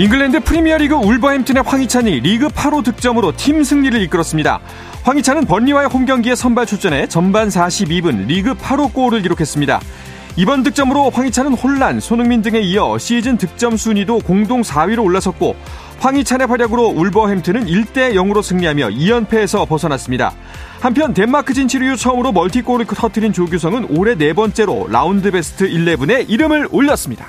잉글랜드 프리미어리그 울버햄튼의 황희찬이 리그 8호 득점으로 팀 승리를 이끌었습니다. 황희찬은 번리와의 홈경기에 선발 출전해 전반 42분 리그 8호 골을 기록했습니다. 이번 득점으로 황희찬은 홀란, 손흥민 등에 이어 시즌 득점 순위도 공동 4위로 올라섰고 황희찬의 활약으로 울버햄튼은 1대 0으로 승리하며 2연패에서 벗어났습니다. 한편 덴마크 진출 이후 처음으로 멀티골을 터뜨린 조규성은 올해 네 번째로 라운드 베스트 11에 이름을 올렸습니다.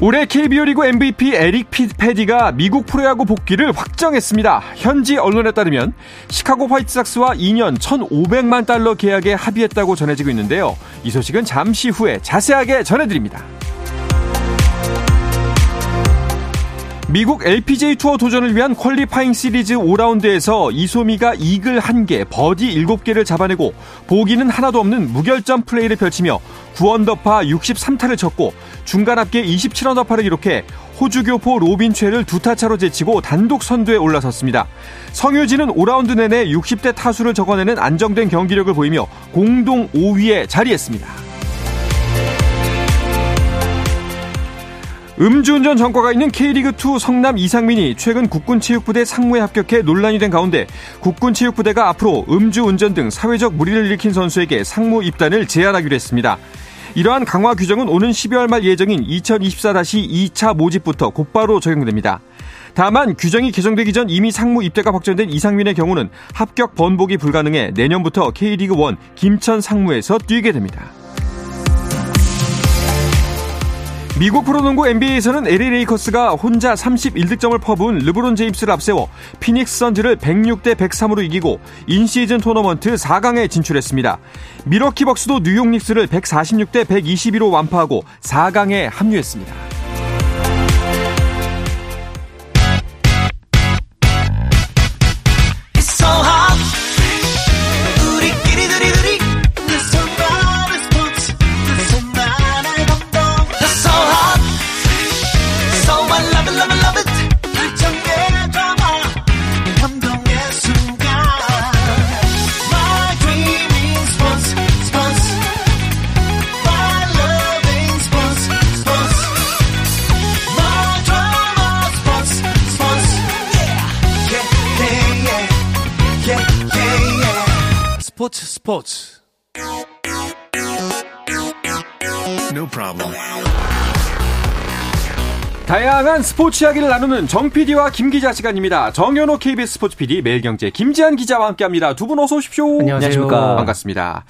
올해 KBO 리그 MVP 에릭 페디가 미국 프로야구 복귀를 확정했습니다. 현지 언론에 따르면 시카고 화이트삭스와 2년 1,500만 달러 계약에 합의했다고 전해지고 있는데요. 이 소식은 잠시 후에 자세하게 전해드립니다. 미국 LPGA 투어 도전을 위한 퀄리파잉 시리즈 5라운드에서 이소미가 이글 1개, 버디 7개를 잡아내고 보기는 하나도 없는 무결점 플레이를 펼치며 9언더파 63타를 쳤고 중간 합계 27언더파를 기록해 호주 교포 로빈 최를 두타 차로 제치고 단독 선두에 올라섰습니다. 성유진은 5라운드 내내 60대 타수를 적어내는 안정된 경기력을 보이며 공동 5위에 자리했습니다. 음주운전 전과가 있는 K리그2 성남 이상민이 최근 국군체육부대 상무에 합격해 논란이 된 가운데 국군체육부대가 앞으로 음주운전 등 사회적 물의를 일으킨 선수에게 상무 입단을 제한하기로 했습니다. 이러한 강화 규정은 오는 12월 말 예정인 2024-2차 모집부터 곧바로 적용됩니다. 다만 규정이 개정되기 전 이미 상무 입대가 확정된 이상민의 경우는 합격 번복이 불가능해 내년부터 K리그1 김천 상무에서 뛰게 됩니다. 미국 프로농구 NBA에서는 LA 레이커스가 혼자 31득점을 퍼부은 르브론 제임스를 앞세워 피닉스 선즈를 106대 103으로 이기고 인시즌 토너먼트 4강에 진출했습니다. 미러키 벅스도 뉴욕 닉스를 146대 122로 완파하고 4강에 합류했습니다. 스포츠 이야기를 나누는 정 PD와 김 기자 시간입니다. 정현호 KBS 스포츠 PD, 매일경제 김지한 기자와 함께합니다. 두 분 어서 오십시오. 안녕하십니까. 반갑습니다.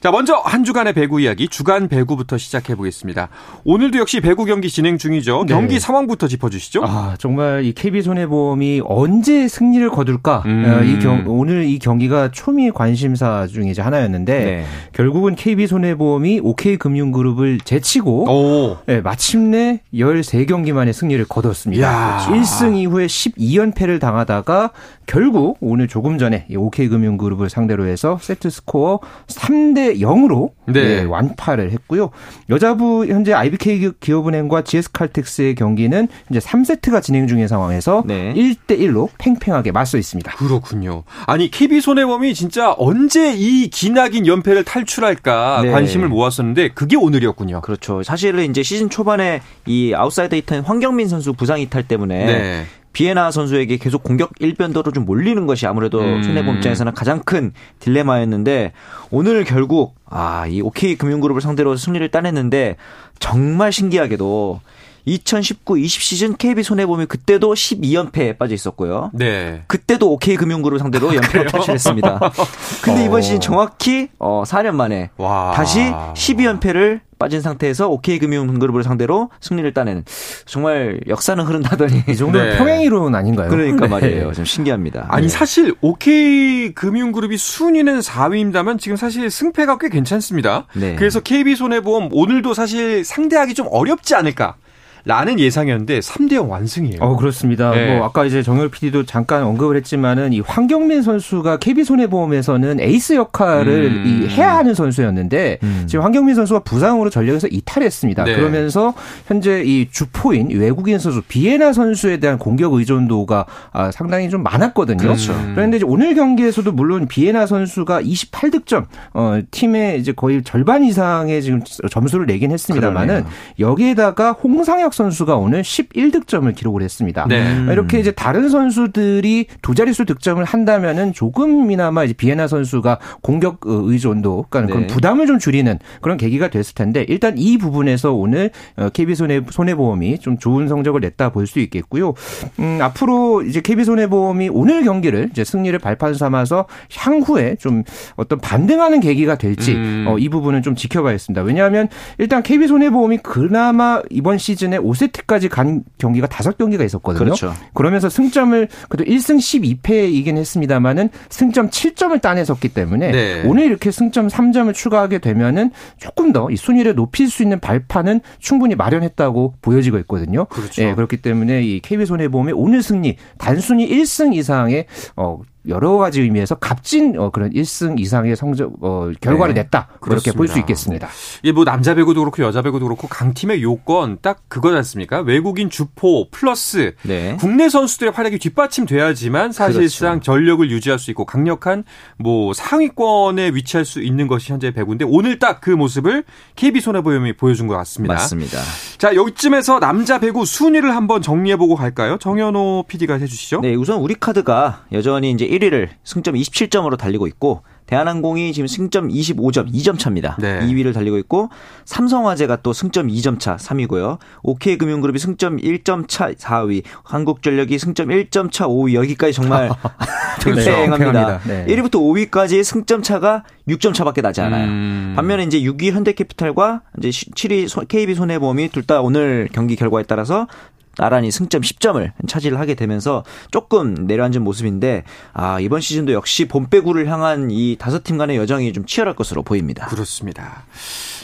자, 먼저 한 주간의 배구 이야기, 주간 배구부터 시작해 보겠습니다. 오늘도 역시 배구 경기 진행 중이죠. 네. 경기 상황부터 짚어주시죠. 아, 정말 이 KB 손해보험이 언제 승리를 거둘까? 음. 어, 이 경, 오늘 이 경기가 초미 관심사 중에 이제 하나였는데 네. 결국은 KB 손해보험이 OK 금융그룹을 제치고 네, 마침내 13경기만 만에 승리를 거뒀습니다. 야. 1승 이후에 12연패를 당하다가 결국 오늘 조금 전에 OK금융그룹을 상대로 해서 세트 스코어 3대 0으로 네. 네, 완파를 했고요. 여자부 현재 IBK 기업은행과 GS칼텍스의 경기는 이제 3세트가 진행 중인 상황에서 네. 1대 1로 팽팽하게 맞서 있습니다. 그렇군요. 아니 KB 손해보험이 진짜 언제 이 기나긴 연패를 탈출할까 네. 관심을 모았었는데 그게 오늘이었군요. 그렇죠. 사실은 이제 시즌 초반에 이 아웃사이드 히터인 황경민 선수 부상 이탈 때문에 네. 비에나 선수에게 계속 공격 일변도로 좀 몰리는 것이 아무래도 음. 손해보험 입장에서는 가장 큰 딜레마였는데 오늘 결국 아, 이 OK 금융그룹을 상대로 승리를 따냈는데 정말 신기하게도 2019-20 시즌 KB 손해보험이 그때도 12연패에 빠져 있었고요. 네. 그때도 OK 금융그룹 상대로 아, 연패를 탈출했습니다. 근데 이번 시즌 정확히 어 4년 만에 와. 다시 12연패를 빠진 상태에서 OK 금융그룹을 상대로 승리를 따내는 정말 역사는 흐른다더니 이 정도는 네. 평행이론 아닌가요? 그러니까 네. 말이에요. 좀 신기합니다. 아니 네. 사실 OK 금융그룹이 순위는 4위입니다만 지금 사실 승패가 꽤 괜찮습니다. 네. 그래서 KB 손해보험 오늘도 사실 상대하기 좀 어렵지 않을까 라는 예상이었는데 3대 0 완승이에요. 어, 그렇습니다. 네. 뭐 아까 이제 정열 PD도 잠깐 언급을 했지만은 이 황경민 선수가 KB 손해보험에서는 에이스 역할을 음. 해야 하는 선수였는데 음. 지금 황경민 선수가 부상으로 전력에서 이탈했습니다. 네. 그러면서 현재 이 주포인 외국인 선수 비에나 선수에 대한 공격 의존도가 아, 상당히 좀 많았거든요. 그렇죠. 그런데 이제 오늘 경기에서도 물론 비에나 선수가 28득점 어, 팀의 이제 거의 절반 이상의 지금 점수를 내긴 했습니다만은 여기에다가 홍상혁 선수가 오늘 11득점을 기록을 했습니다. 네. 이렇게 이제 다른 선수들이 두 자릿수 득점을 한다면은 조금이나마 이제 비에나 선수가 공격 의존도 그러니까 네. 그런 부담을 좀 줄이는 그런 계기가 됐을 텐데 일단 이 부분에서 오늘 KB 손해 손해보험이 좀 좋은 성적을 냈다 볼 수 있겠고요. 음, 앞으로 이제 KB 손해보험이 오늘 경기를 이제 승리를 발판 삼아서 향후에 좀 어떤 반등하는 계기가 될지 음. 어, 이 부분은 좀 지켜봐야겠습니다. 왜냐하면 일단 KB 손해보험이 그나마 이번 시즌에 5세트까지 간 경기가 5경기가 있었거든요. 그렇죠. 그러면서 승점을 그래도 1승 12패이긴 했습니다만은 승점 7점을 따내섰기 때문에 네. 오늘 이렇게 승점 3점을 추가하게 되면은 조금 더 이 순위를 높일 수 있는 발판은 충분히 마련했다고 보여지고 있거든요. 그렇죠. 예, 그렇기 때문에 이 KB 손해보험의 오늘 승리 단순히 1승 이상의 어 여러 가지 의미에서 값진 어, 그런 1승 이상의 성적 어, 결과를 네. 냈다 그렇게 볼 수 있겠습니다. 이게 뭐 남자 배구도 그렇고 여자 배구도 그렇고 강팀의 요건 딱 그거지 않습니까? 외국인 주포 플러스 네. 국내 선수들의 활약이 뒷받침돼야지만 사실상 그렇죠. 전력을 유지할 수 있고 강력한 뭐 상위권에 위치할 수 있는 것이 현재 배구인데 오늘 딱 그 모습을 KB 손해보험이 보여준 것 같습니다. 맞습니다. 자 여기쯤에서 남자 배구 순위를 한번 정리해보고 갈까요? 정현호 PD가 해주시죠. 네, 우선 우리 카드가 여전히 이제 1위를 승점 27점으로 달리고 있고 대한항공이 지금 승점 25점, 2점 차입니다. 네. 2위를 달리고 있고 삼성화재가 또 승점 2점 차 3위고요. OK금융그룹이 승점 1점 차 4위, 한국전력이 승점 1점 차 5위. 여기까지 정말 팽팽합니다. 네. 1위부터 5위까지 승점 차가 6점 차밖에 나지 않아요. 음. 반면에 이제 6위 현대캐피탈과 이제 7위 KB 손해보험이 둘 다 오늘 경기 결과에 따라서 나란히 승점 10점을 차지를 하게 되면서 조금 내려앉은 모습인데 아 이번 시즌도 역시 봄배구를 향한 이 다섯 팀 간의 여정이 좀 치열할 것으로 보입니다. 그렇습니다.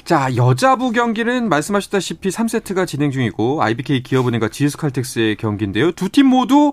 자 여자부 경기는 말씀하셨다시피 3세트가 진행 중이고 IBK 기업은행과 GS칼텍스의 경기인데요. 두 팀 모두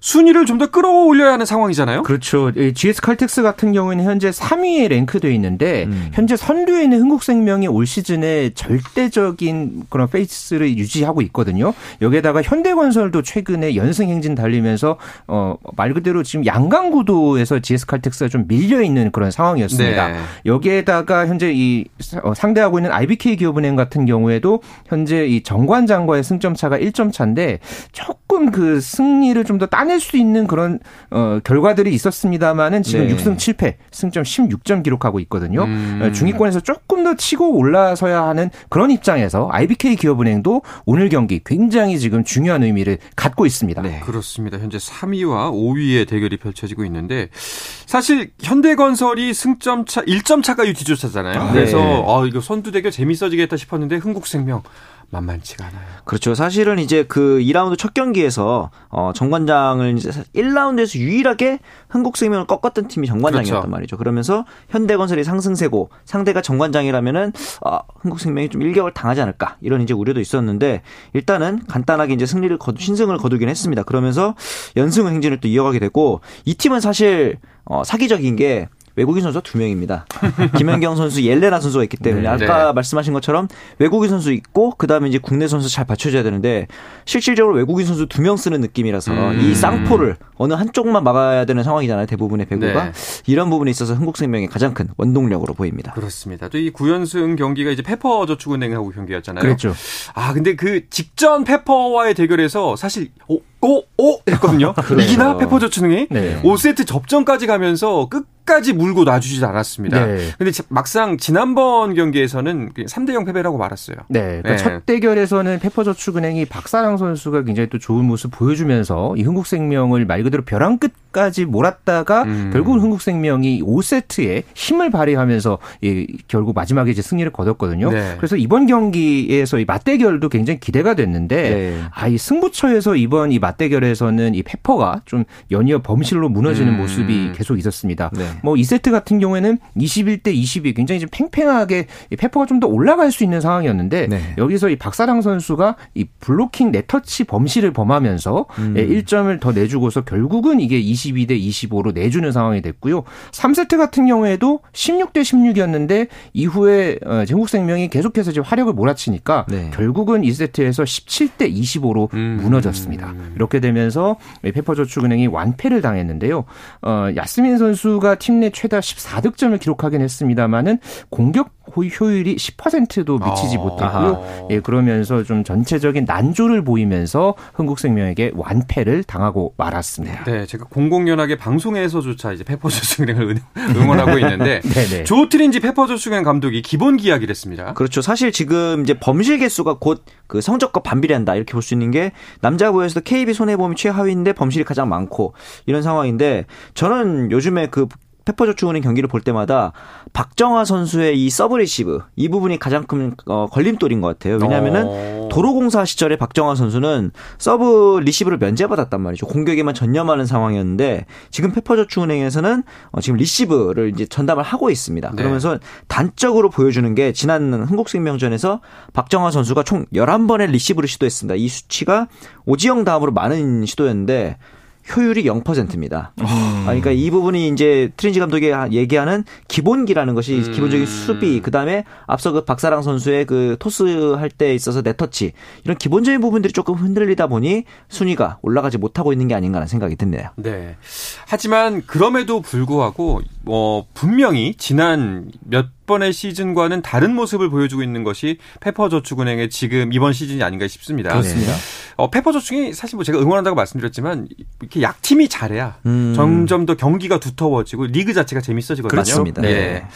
순위를 좀 더 끌어올려야 하는 상황이잖아요. 그렇죠. GS 칼텍스 같은 경우에는 현재 3위에 랭크되어 있는데 음. 현재 선두에 있는 흥국생명이 올 시즌에 절대적인 그런 페이스를 유지하고 있거든요. 여기에다가 현대건설도 최근에 연승 행진 달리면서 어, 말 그대로 지금 양강 구도에서 GS 칼텍스가 좀 밀려 있는 그런 상황이었습니다. 네. 여기에다가 현재 이 어, 상대하고 있는 IBK 기업은행 같은 경우에도 현재 이 정관장과의 승점 차가 1점 차인데 조금 그 승리를 좀 더 따내 따낼 수 있는 그런 어, 결과들이 있었습니다만은 지금 네. 6승 7패, 승점 16점 기록하고 있거든요. 음. 어, 중위권에서 조금 더 치고 올라서야 하는 그런 입장에서 IBK 기업은행도 오늘 경기 굉장히 지금 중요한 의미를 갖고 있습니다. 네. 그렇습니다. 현재 3위와 5위의 대결이 펼쳐지고 있는데 사실 현대건설이 승점 차 1점 차가 뒤쫓았잖아요. 아, 그래서 네. 어, 이거 선두 대결 재밌어지겠다 싶었는데 흥국생명 만만치가 않아요. 그렇죠. 사실은 이제 그 2라운드 첫 경기에서 어 정관장을 이제 1라운드에서 유일하게 한국생명을 꺾었던 팀이 정관장이었단 그렇죠. 말이죠. 그러면서 현대건설이 상승세고 상대가 정관장이라면은 어, 한국생명이 좀 일격을 당하지 않을까 이런 이제 우려도 있었는데 일단은 간단하게 이제 승리를 거두 신승을 거두긴 했습니다. 그러면서 연승 행진을 또 이어가게 됐고 이 팀은 사실 어 사기적인 게 외국인 선수 두 명입니다. 김연경 선수, 옐레나 선수가 있기 때문에 네, 아까 네. 말씀하신 것처럼 외국인 선수 있고 그다음에 이제 국내 선수 잘 받쳐줘야 되는데 실질적으로 외국인 선수 두 명 쓰는 느낌이라서 음. 이 쌍포를 어느 한쪽만 막아야 되는 상황이잖아요. 대부분의 배구가 네. 이런 부분에 있어서 한국생명의 가장 큰 원동력으로 보입니다. 그렇습니다. 또이 9연승 경기가 이제 페퍼저축은행하고 경기였잖아요. 그렇죠. 아 근데 그 직전 페퍼와의 대결에서 사실 오, 오, 오 했거든요. 이기나 페퍼저축은행이 네. 5세트 접전까지 가면서 끝 끝까지 물고 놔주지 않았습니다. 네. 근데 막상 지난번 경기에서는 3대 0 패배라고 말았어요. 네. 그러니까 네. 첫 대결에서는 페퍼저축은행이 박사랑 선수가 굉장히 또 좋은 모습 보여주면서 이 흥국생명을 말 그대로 벼랑 끝 까지 몰았다가 음. 결국은 흥국생명이 5세트에 힘을 발휘하면서 이 결국 마지막에 이제 승리를 거뒀거든요. 네. 그래서 이번 경기에서 이 맞대결도 굉장히 기대가 됐는데 네. 아이 승부처에서 이번 이 맞대결에서는 이 페퍼가 좀 연이어 범실로 무너지는 음. 모습이 계속 있었습니다. 네. 뭐 2세트 같은 경우에는 21대 22 굉장히 좀 팽팽하게 페퍼가 좀 더 올라갈 수 있는 상황이었는데 네. 여기서 이 박사랑 선수가 이 블로킹 네터치 범실을 범하면서 음. 1점을 예, 더 내주고서 결국은 이게 22대 25로 내주는 상황이 됐고요. 3세트 같은 경우에도 16대 16이었는데 이후에 어, 제국생명이 계속해서 지금 화력을 몰아치니까 네. 결국은 2세트에서 17대 25로 음. 무너졌습니다. 이렇게 되면서 페퍼저축은행이 완패를 당했는데요. 어, 야스민 선수가 팀 내 최다 14득점을 기록하긴 했습니다만은 공격 효율이 10%도 미치지 아. 못했고요. 예, 그러면서 좀 전체적인 난조를 보이면서 흥국생명에게 완패를 당하고 말았습니다. 네, 제가 공공연하게 방송에서조차 이제 페퍼저축은행을 응원하고 있는데 조 트린지 페퍼저축은행 감독이 기본 기약을 했습니다. 그렇죠. 사실 지금 이제 범실 개수가 곧 그 성적과 반비례한다 이렇게 볼 수 있는 게 남자부에서도 KB 손해보험이 최하위인데 범실이 가장 많고 이런 상황인데 저는 요즘에 그 페퍼저축은행 경기를 볼 때마다 박정아 선수의 이 서브 리시브 이 부분이 가장 큰 어, 걸림돌인 것 같아요. 왜냐하면은 어. 도로공사 시절에 박정아 선수는 서브 리시브를 면제받았단 말이죠. 공격에만 전념하는 상황이었는데 지금 페퍼저축은행에서는 어, 지금 리시브를 이제 전담을 하고 있습니다. 네. 그러면서 단적으로 보여주는 게 지난 흥국생명전에서 박정아 선수가 총 11번의 리시브를 시도했습니다. 이 수치가 오지영 다음으로 많은 시도였는데 효율이 0%입니다. 음. 아, 그러니까 이 부분이 이제 트린지 감독이 얘기하는 기본기라는 것이 음. 기본적인 수비, 그 다음에 앞서 그 박사랑 선수의 그 토스 할 때 있어서 네터치 이런 기본적인 부분들이 조금 흔들리다 보니 순위가 올라가지 못하고 있는 게 아닌가라는 생각이 듭니다. 네. 하지만 그럼에도 불구하고 뭐 분명히 지난 몇 번의 시즌과는 다른 모습을 보여주고 있는 것이 페퍼저축은행의 지금 이번 시즌이 아닌가 싶습니다. 그렇습니다. 어, 페퍼저축이 사실 뭐 제가 응원한다고 말씀드렸지만 이렇게 약팀이 잘해야 음. 점점 더 경기가 두터워지고 리그 자체가 재밌어지거든요. 그렇습니다. 네. 네.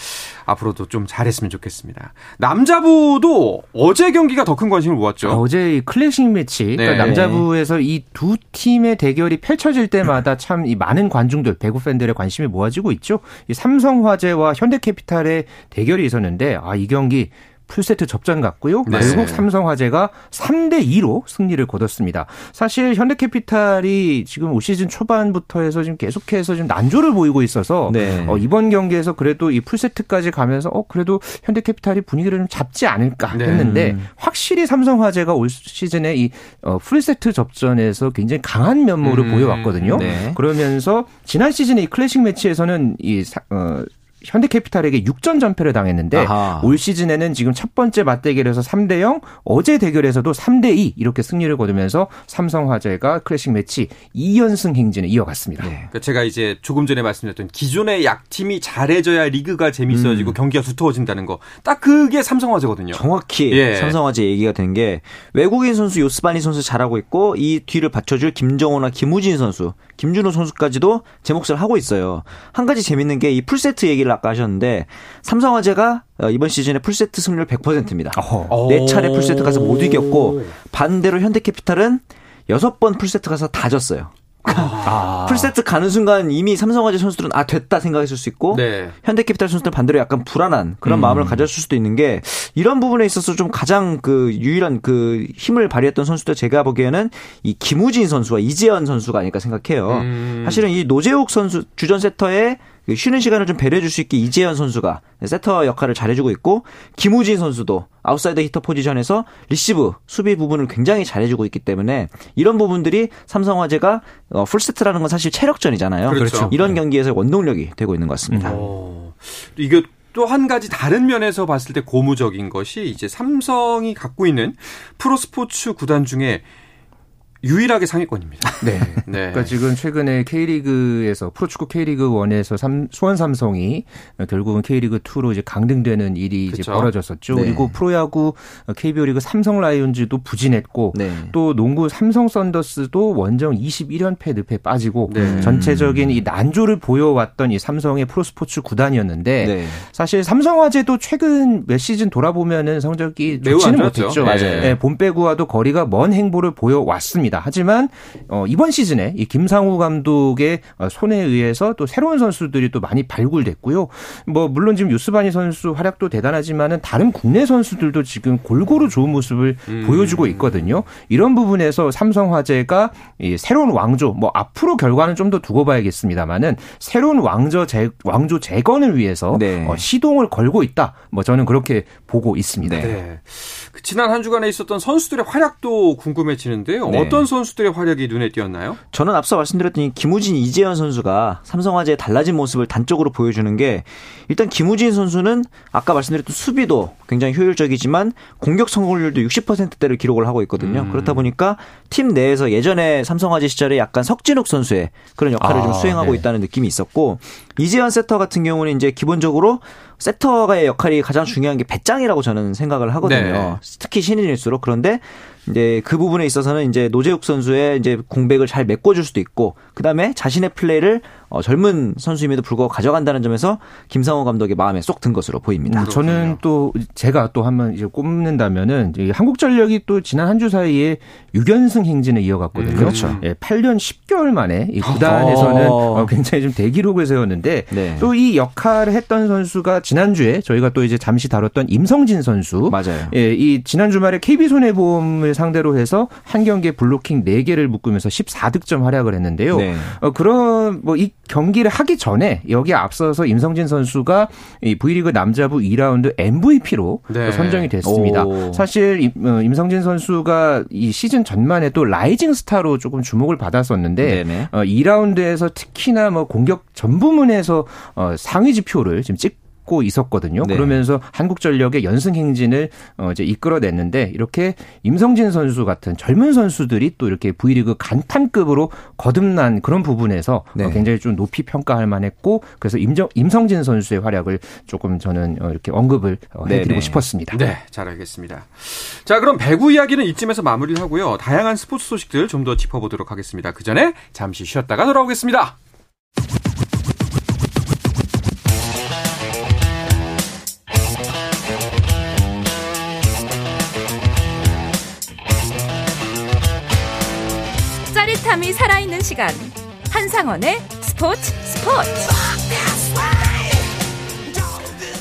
앞으로도 좀 잘했으면 좋겠습니다. 남자부도 어제 경기가 더 큰 관심을 모았죠. 아, 어제 클래식 매치 그러니까 네. 남자부에서 이 두 팀의 대결이 펼쳐질 때마다 참 이 많은 관중들 배구 팬들의 관심이 모아지고 있죠. 이 삼성화재와 현대캐피탈의 대결이 있었는데 아 이 경기 풀세트 접전 같고요. 네. 결국 삼성화재가 3대 2로 승리를 거뒀습니다. 사실 현대캐피탈이 지금 올 시즌 초반부터 해서 지금 계속해서 좀 난조를 보이고 있어서 네. 어, 이번 경기에서 그래도 이 풀세트까지 가면서 어 그래도 현대캐피탈이 분위기를 좀 잡지 않을까 네. 했는데 네. 확실히 삼성화재가 올 시즌에 이 어, 풀세트 접전에서 굉장히 강한 면모를 음. 보여왔거든요. 네. 그러면서 지난 시즌에 이 클래식 매치에서는 이 어, 현대캐피탈에게 6전 전패를 당했는데 아하. 올 시즌에는 지금 첫 번째 맞대결에서 3대 0, 어제 대결에서도 3대 2 이렇게 승리를 거두면서 삼성화재가 클래식 매치 2연승 행진을 이어갔습니다. 네. 그러니까 제가 이제 조금 전에 말씀드렸던 기존의 약팀이 잘해져야 리그가 재밌어지고 음. 경기가 두터워진다는 거. 딱 그게 삼성화재거든요. 정확히 예. 삼성화재 얘기가 된 게 외국인 선수 요스바니 선수 잘하고 있고 이 뒤를 받쳐줄 김정호나 김우진 선수, 김준호 선수까지도 제 몫을 하고 있어요. 한 가지 재밌는 게 이 풀세트 얘기를 아까 하셨는데 삼성화재가 어, 이번 시즌에 풀세트 승률 100%입니다. 네 차례 풀세트 가서 모두 이겼고 반대로 현대캐피탈은 여섯 번 풀세트 가서 다 졌어요. 아. 풀세트 가는 순간 이미 삼성화재 선수들은 아 됐다 생각했을 수 있고 네. 현대캐피탈 선수들은 반대로 약간 불안한 그런 음. 마음을 가졌을 수도 있는 게 이런 부분에 있어서 좀 가장 그 유일한 그 힘을 발휘했던 선수들 제가 보기에는 이 김우진 선수와 이재현 선수가 아닐까 생각해요. 음. 사실은 이 노재욱 선수 주전 세터의 그 쉬는 시간을 좀 배려해 줄 수 있게 이재현 선수가 세터 역할을 잘해주고 있고 김우진 선수도 아웃사이드 히터 포지션에서 리시브 수비 부분을 굉장히 잘해주고 있기 때문에 이런 부분들이 삼성화재가 어, 풀세트라는 건 사실 체력전이잖아요. 그렇죠. 이런 네. 경기에서 원동력이 되고 있는 것 같습니다. 오, 이게 또한 가지 다른 면에서 봤을 때 고무적인 것이 이제 삼성이 갖고 있는 프로스포츠 구단 중에 유일하게 상위권입니다. 네. 네. 그러니까 지금 최근에 K리그에서 프로축구 K리그 1에서 삼, 수원 삼성이 결국은 K리그 2로 이제 강등되는 일이 그쵸? 이제 벌어졌었죠. 네. 그리고 프로야구 KBO 리그 삼성 라이온즈도 부진했고 네. 또 농구 삼성 썬더스도 원정 21연패 늪에 빠지고 네. 전체적인 이 난조를 보여왔던 이 삼성의 프로스포츠 구단이었는데 네. 사실 삼성화재도 최근 몇 시즌 돌아보면은 성적이 좋지는 못했죠. 맞아요. 네, 본 빼고와도 거리가 먼 행보를 보여왔습니다. 합니다. 하지만 어, 이번 시즌에 이 김상우 감독의 어, 손에 의해서 또 새로운 선수들이 또 많이 발굴됐고요. 뭐 물론 지금 유스바니 선수 활약도 대단하지만은 다른 국내 선수들도 지금 골고루 좋은 모습을 음. 보여주고 있거든요. 이런 부분에서 삼성화재가 이 새로운 왕조 뭐 앞으로 결과는 좀 더 두고 봐야겠습니다만은 새로운 왕조 재, 왕조 재건을 위해서 네. 어, 시동을 걸고 있다. 뭐 저는 그렇게 보고 있습니다. 네. 그 지난 한 주간에 있었던 선수들의 활약도 궁금해지는데요. 네. 어떤 선수들의 활약이 눈에 띄었나요? 저는 앞서 말씀드렸던 김우진, 이재현 선수가 삼성화재의 달라진 모습을 단적으로 보여주는 게 일단 김우진 선수는 아까 말씀드렸던 수비도 굉장히 효율적이지만 공격 성공률도 60%대를 기록을 하고 있거든요. 음. 그렇다 보니까 팀 내에서 예전에 삼성화재 시절에 약간 석진욱 선수의 그런 역할을 아, 좀 수행하고 네. 있다는 느낌이 있었고 이재현 세터 같은 경우는 이제 기본적으로 세터의 역할이 가장 중요한 게 배짱이라고 저는 생각을 하거든요. 네. 특히 신인일수록 그런데 이제 그 부분에 있어서는 이제 노재욱 선수의 이제 공백을 잘 메꿔줄 수도 있고 그 다음에 자신의 플레이를 어, 젊은 선수임에도 불구하고 가져간다는 점에서 김상호 감독의 마음에 쏙 든 것으로 보입니다. 음, 저는 또 제가 또 한번 이제 꼽는다면은 한국전력이 또 지난 한 주 사이에 6연승 행진을 이어갔거든요. 음, 그렇죠. 예, 8년 10개월 만에 이 구단에서는 어. 굉장히 좀 대기록을 세웠는데 네. 또이 역할을 했던 선수가 지난주에 저희가 또 이제 잠시 다뤘던 임성진 선수. 맞아요. 예, 이 지난 주말에 KB 손해보험을 상대로 해서 한 경기에 블로킹 4개를 묶으면서 14득점 활약을 했는데요. 네. 어, 그런 뭐이 경기를 하기 전에 여기 앞서서 임성진 선수가 이 V리그 남자부 2라운드 MVP로 네. 선정이 됐습니다. 오. 사실 임, 어, 임성진 선수가 이 시즌 전만에 또 rising star로 조금 주목을 받았었는데 네네. 어, 2라운드에서 특히나 뭐 공격 전 부문에서 어, 상위 지표를 지금 찍 갖고 있었거든요. 네. 그러면서 한국전력의 연승 행진을 어 이제 이끌어냈는데 이렇게 임성진 선수 같은 젊은 선수들이 또 이렇게 V리그 간판급으로 거듭난 그런 부분에서 어, 네. 굉장히 좀 높이 평가할 만했고 그래서 임정, 임성진 선수의 활약을 조금 저는 어, 이렇게 언급을 어, 네, 해드리고 네. 싶었습니다. 네, 잘 알겠습니다. 자, 그럼 배구 이야기는 이쯤에서 마무리를 하고요. 다양한 스포츠 소식들 좀 더 짚어보도록 하겠습니다. 그 전에 잠시 쉬었다가 돌아오겠습니다. 사람이 살아있는 시간 한상원의 스포츠 스포츠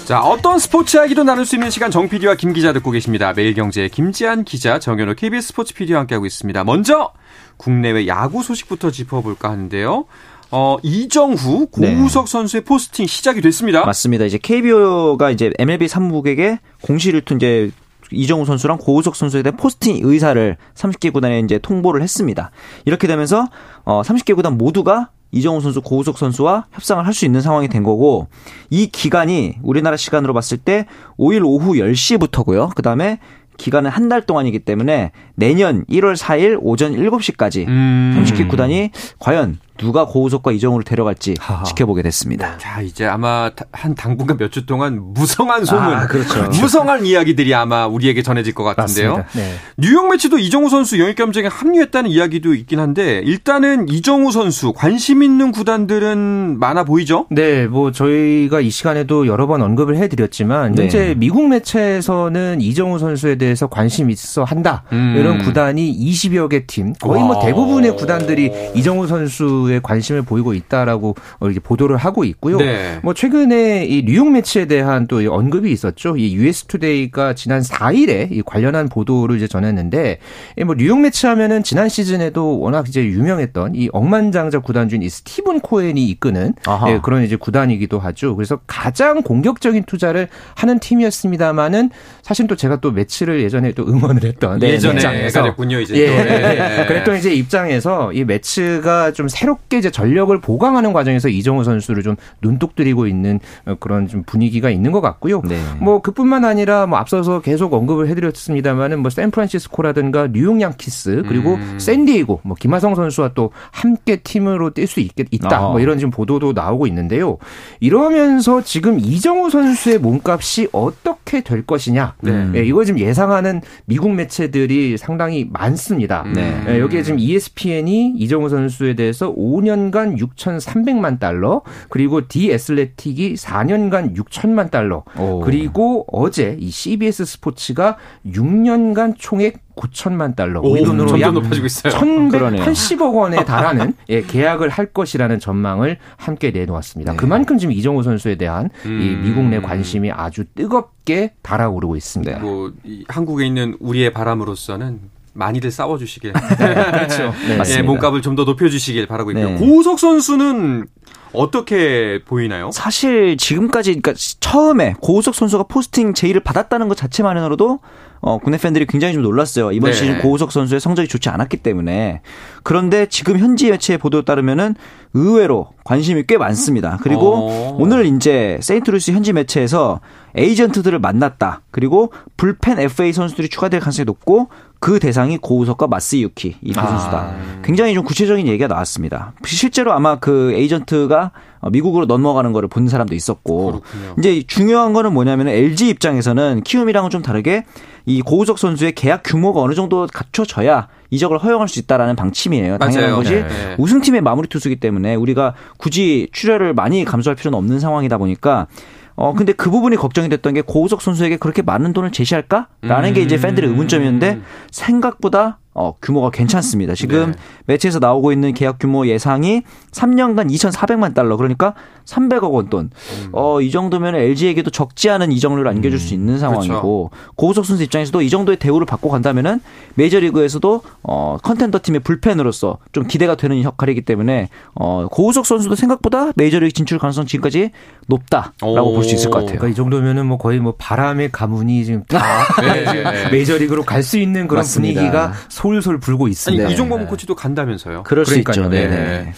자 어떤 스포츠 이야기도 나눌 수 있는 시간 정 PD와 김 기자 듣고 계십니다. 매일경제 김지한 기자 정현호 KBS 스포츠 PD와 함께하고 있습니다. 먼저 국내외 야구 소식부터 짚어볼까 하는데요. 어, 이정후 고우석 네. 선수의 포스팅 시작이 됐습니다. 맞습니다. 이제 KBO가 이제 MLB 사무국에게 공시를 튼 이제 이정후 선수랑 고우석 선수에 대한 포스팅 의사를 30개 구단에 이제 통보를 했습니다. 이렇게 되면서 어 30개 구단 모두가 이정우 선수, 고우석 선수와 협상을 할 수 있는 상황이 된 거고 이 기간이 우리나라 시간으로 봤을 때 5일 오후 10시부터고요. 그다음에 기간은 한 달 동안이기 때문에 내년 1월 4일 오전 7시까지 음. 30개 구단이 과연 누가 고우석과 이정우를 데려갈지 하하. 지켜보게 됐습니다. 자, 이제 아마 한 당분간 몇 주 동안 무성한 소문, 아, 그렇죠. 무성한 이야기들이 아마 우리에게 전해질 것 같은데요. 네. 뉴욕 매치도 이정우 선수 영입 경쟁에 합류했다는 이야기도 있긴 한데 일단은 이정우 선수 관심 있는 구단들은 많아 보이죠? 네, 뭐 저희가 이 시간에도 여러 번 언급을 해드렸지만 네. 현재 미국 매체에서는 이정우 선수에 대해서 관심 있어 한다 음. 이런 구단이 20여 개 팀, 거의 뭐 대부분의 구단들이 이정우 선수 선수에 관심을 보이고 있다라고 이렇게 보도를 하고 있고요. 네. 뭐 최근에 이 뉴욕 매치에 대한 또 언급이 있었죠. 이 US 투데이가 지난 4일에 이 관련한 보도를 이제 전했는데 뭐 뉴욕 매치 하면은 지난 시즌에도 워낙 이제 유명했던 이 억만장자 구단주인 이 스티븐 코엔이 이끄는 예, 그런 이제 구단이기도 하죠. 그래서 가장 공격적인 투자를 하는 팀이었습니다만은 사실 또 제가 또 매치를 예전에 또 응원을 했던 네, 예전에 입장에서 됐군요, 이제 예, 예. 그랬던 이제 입장에서 이 매치가 좀 새로 새롭게 이제 전력을 보강하는 과정에서 이정우 선수를 좀 눈독 들이고 있는 그런 좀 분위기가 있는 것 같고요. 네. 뭐 그뿐만 아니라 뭐 앞서서 계속 언급을 해드렸습니다만은 뭐 샌프란시스코라든가 뉴욕 양키스 그리고 음. 샌디에고 뭐 김하성 선수와 또 함께 팀으로 뛸 수 있겠 있다. 어. 뭐 이런 지금 보도도 나오고 있는데요. 이러면서 지금 이정우 선수의 몸값이 어떻게 될 것이냐. 네. 네, 이거 지금 예상하는 미국 매체들이 상당히 많습니다. 네. 네, 여기에 지금 ESPN이 이정우 선수에 대해서 5년간 6,300만 달러, 그리고 디 애슬레틱이 4년간 6천만 달러, 오. 그리고 어제 이 CBS 스포츠가 6년간 총액 9천만 달러, 우리 돈으로 약 높아지고 있어요. 1,180억 원에 달하는 예, 계약을 할 것이라는 전망을 함께 내놓았습니다. 네. 그만큼 지금 이정우 선수에 대한 음. 이 미국 내 관심이 아주 뜨겁게 달아오르고 있습니다. 뭐 한국에 있는 우리의 바람으로서는 많이들 싸워주시길. 그렇죠. 네, 예, 몸값을 좀 더 높여주시길 바라고 있고요. 네. 고우석 선수는 어떻게 보이나요? 사실 지금까지 그러니까 처음에 고우석 선수가 포스팅 제의를 받았다는 것 자체만으로도 어, 국내 팬들이 굉장히 좀 놀랐어요. 이번 네. 시즌 고우석 선수의 성적이 좋지 않았기 때문에. 그런데 지금 현지 매체 보도에 따르면은 의외로 관심이 꽤 많습니다. 그리고 오. 오늘 이제 세인트루이스 현지 매체에서 에이전트들을 만났다. 그리고 불펜 FA 선수들이 추가될 가능성이 높고 그 대상이 고우석과 마스유키 이두 아. 선수다. 굉장히 좀 구체적인 얘기가 나왔습니다. 실제로 아마 그 에이전트가 미국으로 넘어가는 거를 본 사람도 있었고 그렇군요. 이제 중요한 거는 뭐냐면 LG 입장에서는 키움이랑은 좀 다르게 이 고우석 선수의 계약 규모가 어느 정도 갖춰져야 이적을 허용할 수 있다라는 방침이에요. 당연한 맞아요. 것이 네. 우승팀의 마무리 투수기 때문에 우리가 굳이 출혈을 많이 감수할 필요는 없는 상황이다 보니까 어 근데 그 부분이 걱정이 됐던 게 고우석 선수에게 그렇게 많은 돈을 제시할까라는 음. 게 이제 팬들의 의문점이었는데 생각보다 어, 규모가 괜찮습니다. 지금 네. 매체에서 나오고 있는 계약 규모 예상이 3년간 2,400만 달러 그러니까 300억 원 돈. 음. 어, 이 정도면 LG에게도 적지 않은 이적료를 안겨줄 수 음. 있는 상황이고 그렇죠. 고우석 선수 입장에서도 이 정도의 대우를 받고 간다면은 메이저리그에서도 어, 컨텐더 팀의 불펜으로서 좀 기대가 되는 역할이기 때문에 어, 고우석 선수도 생각보다 메이저리그 진출 가능성 지금까지 높다라고 볼 수 있을 것 같아요. 그러니까 이 정도면은 뭐 거의 뭐 바람의 가문이 지금 다 네. 메이저리그로 갈 수 있는 그런 맞습니다. 분위기가 솔솔 불고 있습니다. 아니, 이종범 코치도 간다면서요? 그럴 그러니까요. 수 있죠. 네. 네.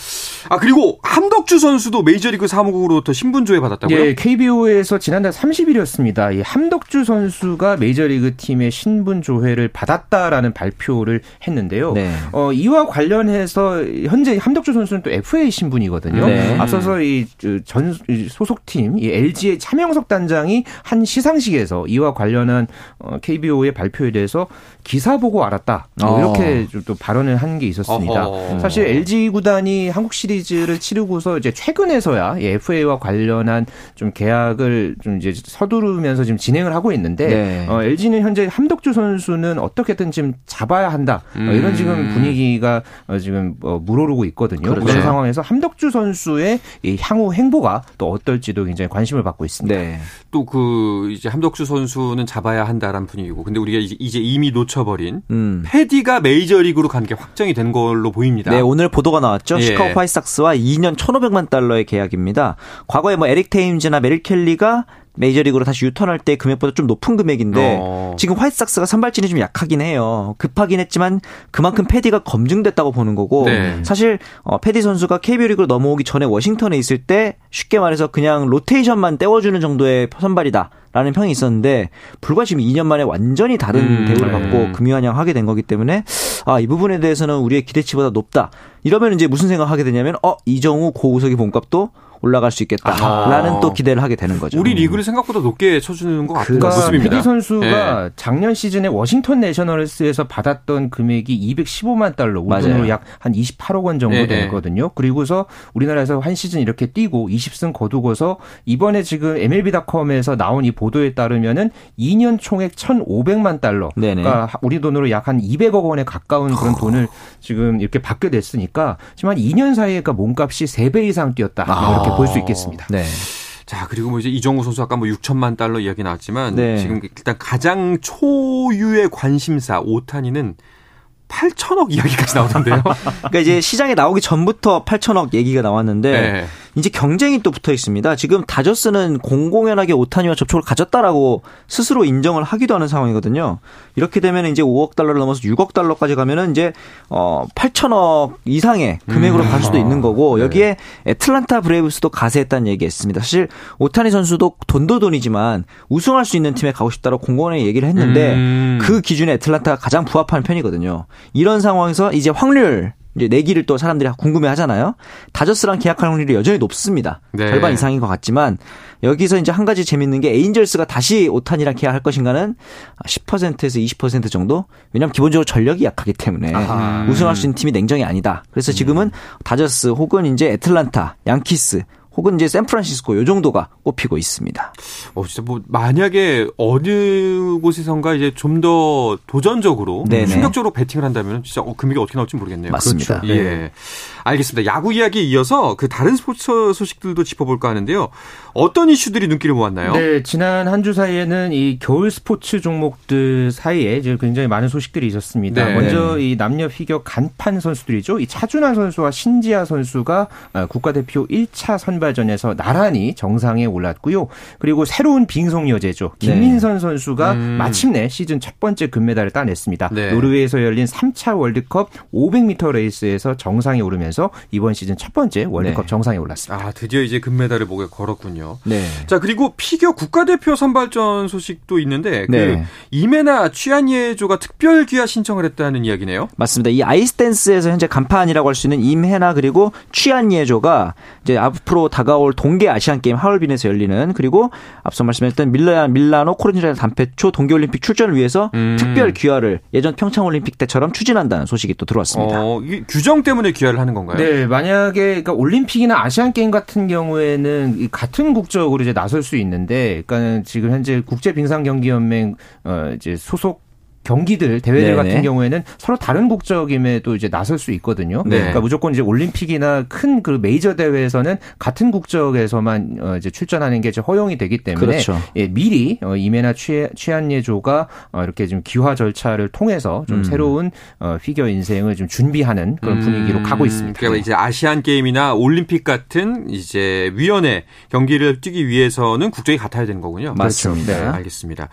아 그리고 함덕주 선수도 메이저리그 사무국으로부터 신분 조회 받았다고요? 예, KBO에서 지난달 30일이었습니다. 이 함덕주 선수가 메이저리그 팀의 신분 조회를 받았다라는 발표를 했는데요. 네. 어, 이와 관련해서 현재 함덕주 선수는 또 FA 신분이거든요. 네. 앞서서 이 전 소속팀 이 LG의 차명석 단장이 한 시상식에서 이와 관련한 어, KBO의 발표에 대해서 기사 보고 알았다. 뭐 어. 이렇게 또 발언을 한 게 있었습니다. 어허. 사실 LG 구단이 한국 시리즈를 치르고서 이제 최근에서야 FA와 관련한 좀 계약을 좀 이제 서두르면서 지금 진행을 하고 있는데 네. 어, LG는 현재 함덕주 선수는 어떻게든 지금 잡아야 한다. 음. 어, 이런 지금 분위기가 어, 지금 어, 물오르고 있거든요. 그렇죠. 그런 상황에서 함덕주 선수의 이 향후 행보가 또 어떨지도 굉장히 관심을 받고 있습니다. 네. 또 그 이제 함덕주 선수는 잡아야 한다라는 분위기고, 근데 우리가 이제 이미 놓쳐 놓쳐버린 음. 페디가 메이저리그로 간 게 확정이 된 걸로 보입니다. 네, 오늘 보도가 나왔죠. 예. 시카고 화이트삭스와 2년 1,500만 달러의 계약입니다. 과거에 뭐 에릭 테임즈나 메릴 켈리가 메이저리그로 다시 유턴할 때 금액보다 좀 높은 금액인데 어. 지금 화이트삭스가 선발진이 좀 약하긴 해요. 급하긴 했지만 그만큼 페디가 검증됐다고 보는 거고 네. 사실 어, 페디 선수가 KBO 리그로 넘어오기 전에 워싱턴에 있을 때 쉽게 말해서 그냥 로테이션만 때워주는 정도의 선발이다. 라는 평이 있었는데 불과 지금 2년 만에 완전히 다른 음, 대우를 네. 받고 금유한양 하게 된 거기 때문에 아 이 부분에 대해서는 우리의 기대치보다 높다. 이러면 이제 무슨 생각하게 되냐면 어 이정우 고우석의 몸값도 올라갈 수 있겠다라는 아. 또 기대를 하게 되는 거죠. 우리 리그를 생각보다 높게 쳐주는 것 같은 그러니까 모습입니다. 패디 선수가 네. 작년 시즌에 워싱턴 내셔널스에서 받았던 금액이 215만 달러, 우리 돈으로 약 한 28억 원 정도 네. 되거든요. 그리고서 우리나라에서 한 시즌 이렇게 뛰고 20승 거두고서 이번에 지금 MLB.com에서 나온 이 보도에 따르면은 2년 총액 1,500만 달러, 네네. 그러니까 우리 돈으로 약 한 200억 원에 가까운 그런 돈을 지금 이렇게 받게 됐으니까 지금 한 2년 사이에 그 몸값이 3배 이상 뛰었다. 아. 이렇게 볼수 있겠습니다. 네. 자, 그리고 뭐 이제 이정우 선수 아까 뭐 6천만 달러 이야기 나왔지만 네. 지금 일단 가장 초유의 관심사 오타니는 8천억 이야기까지 나오던데요. 그러니까 이제 시장에 나오기 전부터 8천억 얘기가 나왔는데 네. 이제 경쟁이 또 붙어 있습니다. 지금 다저스는 공공연하게 오타니와 접촉을 가졌다라고 스스로 인정을 하기도 하는 상황이거든요. 이렇게 되면 이제 5억 달러를 넘어서 6억 달러까지 가면은 이제 어 8천억 이상의 금액으로 음. 갈 수도 있는 거고 네. 여기에 애틀란타 브레이브스도 가세했다는 얘기했습니다. 사실 오타니 선수도 돈도 돈이지만 우승할 수 있는 팀에 가고 싶다고 공공연하게 얘기를 했는데 음. 그 기준에 애틀란타가 가장 부합하는 편이거든요. 이런 상황에서 이제 확률 이제 내기를 또 사람들이 궁금해 하잖아요. 다저스랑 계약할 확률이 여전히 높습니다. 네. 절반 이상인 것 같지만 여기서 이제 한 가지 재밌는 게 에인절스가 다시 오탄이랑 계약할 것인가는 10%에서 20% 정도? 왜냐하면 기본적으로 전력이 약하기 때문에 아하. 우승할 수 있는 팀이 냉정이 아니다. 그래서 지금은 다저스 혹은 이제 애틀란타, 양키스 혹은 이제 샌프란시스코 요 정도가 꼽히고 있습니다. 어, 진짜 뭐 만약에 어느 곳에선가 이제 좀 더 도전적으로 네네. 충격적으로 배팅을 한다면 진짜 어, 금액이 어떻게 나올지 모르겠네요. 맞습니다. 그렇죠. 예. 네. 알겠습니다. 야구 이야기에 이어서 그 다른 스포츠 소식들도 짚어볼까 하는데요. 어떤 이슈들이 눈길을 모았나요? 네, 지난 한 주 사이에는 이 겨울 스포츠 종목들 사이에 이제 굉장히 많은 소식들이 있었습니다. 네. 먼저 이 남녀 피겨 간판 선수들이죠. 이 차준환 선수와 신지아 선수가 아, 국가대표 1차 선발전에서 나란히 정상에 올랐고요. 그리고 새로운 빙속 여제죠. 네. 김민선 네. 선수가 음. 마침내 시즌 첫 번째 금메달을 따냈습니다. 네. 노르웨이에서 열린 3차 월드컵 500m 레이스에서 정상에 오르면서 이번 시즌 첫 번째 월드컵 네. 정상에 올랐습니다. 아, 드디어 이제 금메달을 목에 걸었군요. 네. 자, 그리고 피겨 국가대표 선발전 소식도 있는데 그 네. 이메나 취안예조가 특별 귀화 신청을 했다는 이야기네요. 맞습니다. 이 아이스댄스에서 현재 간판이라고 할 수 있는 임해나 그리고 취안예조가 이제 앞으로 다가올 동계 아시안 게임 하얼빈에서 열리는 그리고 앞서 말씀드렸던 밀라 밀라노 코르니라 단페초 동계 올림픽 출전을 위해서 음. 특별 귀화를 예전 평창 올림픽 때처럼 추진한다는 소식이 또 들어왔습니다. 어, 규정 때문에 귀화를 하는 건가요? 네, 만약에 그러니까 올림픽이나 아시안 게임 같은 경우에는 같은 국적으로 이제 나설 수 있는데, 그러니까 지금 현재 국제 빙상 경기 연맹 어 이제 소속 경기들 대회들 네네. 같은 경우에는 서로 다른 국적임에도 이제 나설 수 있거든요. 네. 그러니까 무조건 이제 올림픽이나 큰 그 메이저 대회에서는 같은 국적에서만 어 이제 출전하는 게 이제 허용이 되기 때문에 그렇죠. 예, 미리 어 이메나 취한예조가 어 이렇게 좀 기화 절차를 통해서 좀 음. 새로운 어 피겨 인생을 좀 준비하는 그런 분위기로 음. 가고 있습니다. 그러니까 이제 아시안 게임이나 올림픽 같은 이제 위원회 경기를 뛰기 위해서는 국적이 같아야 되는 거군요. 맞습니다. 네, 알겠습니다.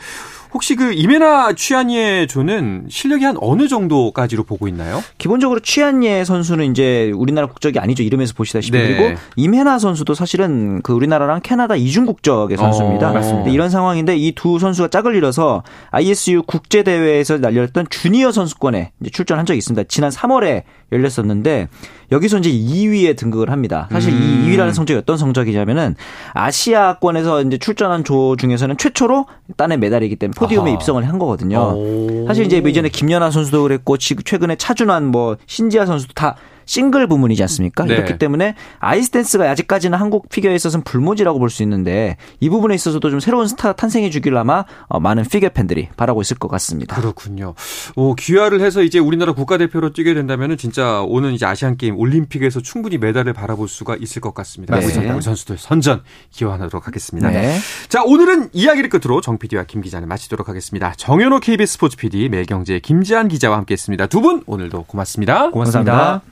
혹시 그 이메나 취한예 조는 실력이 한 어느 정도까지로 보고 있나요? 기본적으로 취한예 선수는 이제 우리나라 국적이 아니죠. 이름에서 보시다시피 네. 그리고 이메나 선수도 사실은 그 우리나라랑 캐나다 이중 국적의 선수입니다. 어, 맞습니다. 이런 상황인데 이 두 선수가 짝을 이뤄서 ISU 국제 대회에서 열렸던 주니어 선수권에 출전한 적이 있습니다. 지난 3월에 열렸었는데 여기서 이제 2위에 등극을 합니다. 사실 음. 이 2위라는 성적이 어떤 성적이냐면은 아시아권에서 이제 출전한 조 중에서는 최초로 딴 메달이기 때문에 podium에 아하. 입성을 한 거거든요. 오. 사실 이제 이전에 김연아 선수도 그랬고 최근에 차준환 뭐 신지아 선수도 다 싱글 부문이지 않습니까? 네. 그렇기 때문에 아이스댄스가 아직까지는 한국 피겨에 있어서는 불모지라고 볼 수 있는데 이 부분에 있어서도 좀 새로운 스타 탄생해 주길 아마 어, 많은 피겨 팬들이 바라고 있을 것 같습니다. 그렇군요. 오, 귀화를 해서 이제 우리나라 국가대표로 뛰게 된다면 진짜 오는 이제 아시안 게임 올림픽에서 충분히 메달을 바라볼 수가 있을 것 같습니다. 네. 우리 선수들 선전 기원하도록 하겠습니다. 네. 자, 오늘은 이야기를 끝으로 정 PD와 김 기자를 마치도록 하겠습니다. 정현호 KBS 스포츠 PD, 매경제 김지한 기자와 함께했습니다. 두 분 오늘도 고맙습니다. 고맙습니다. 고맙습니다.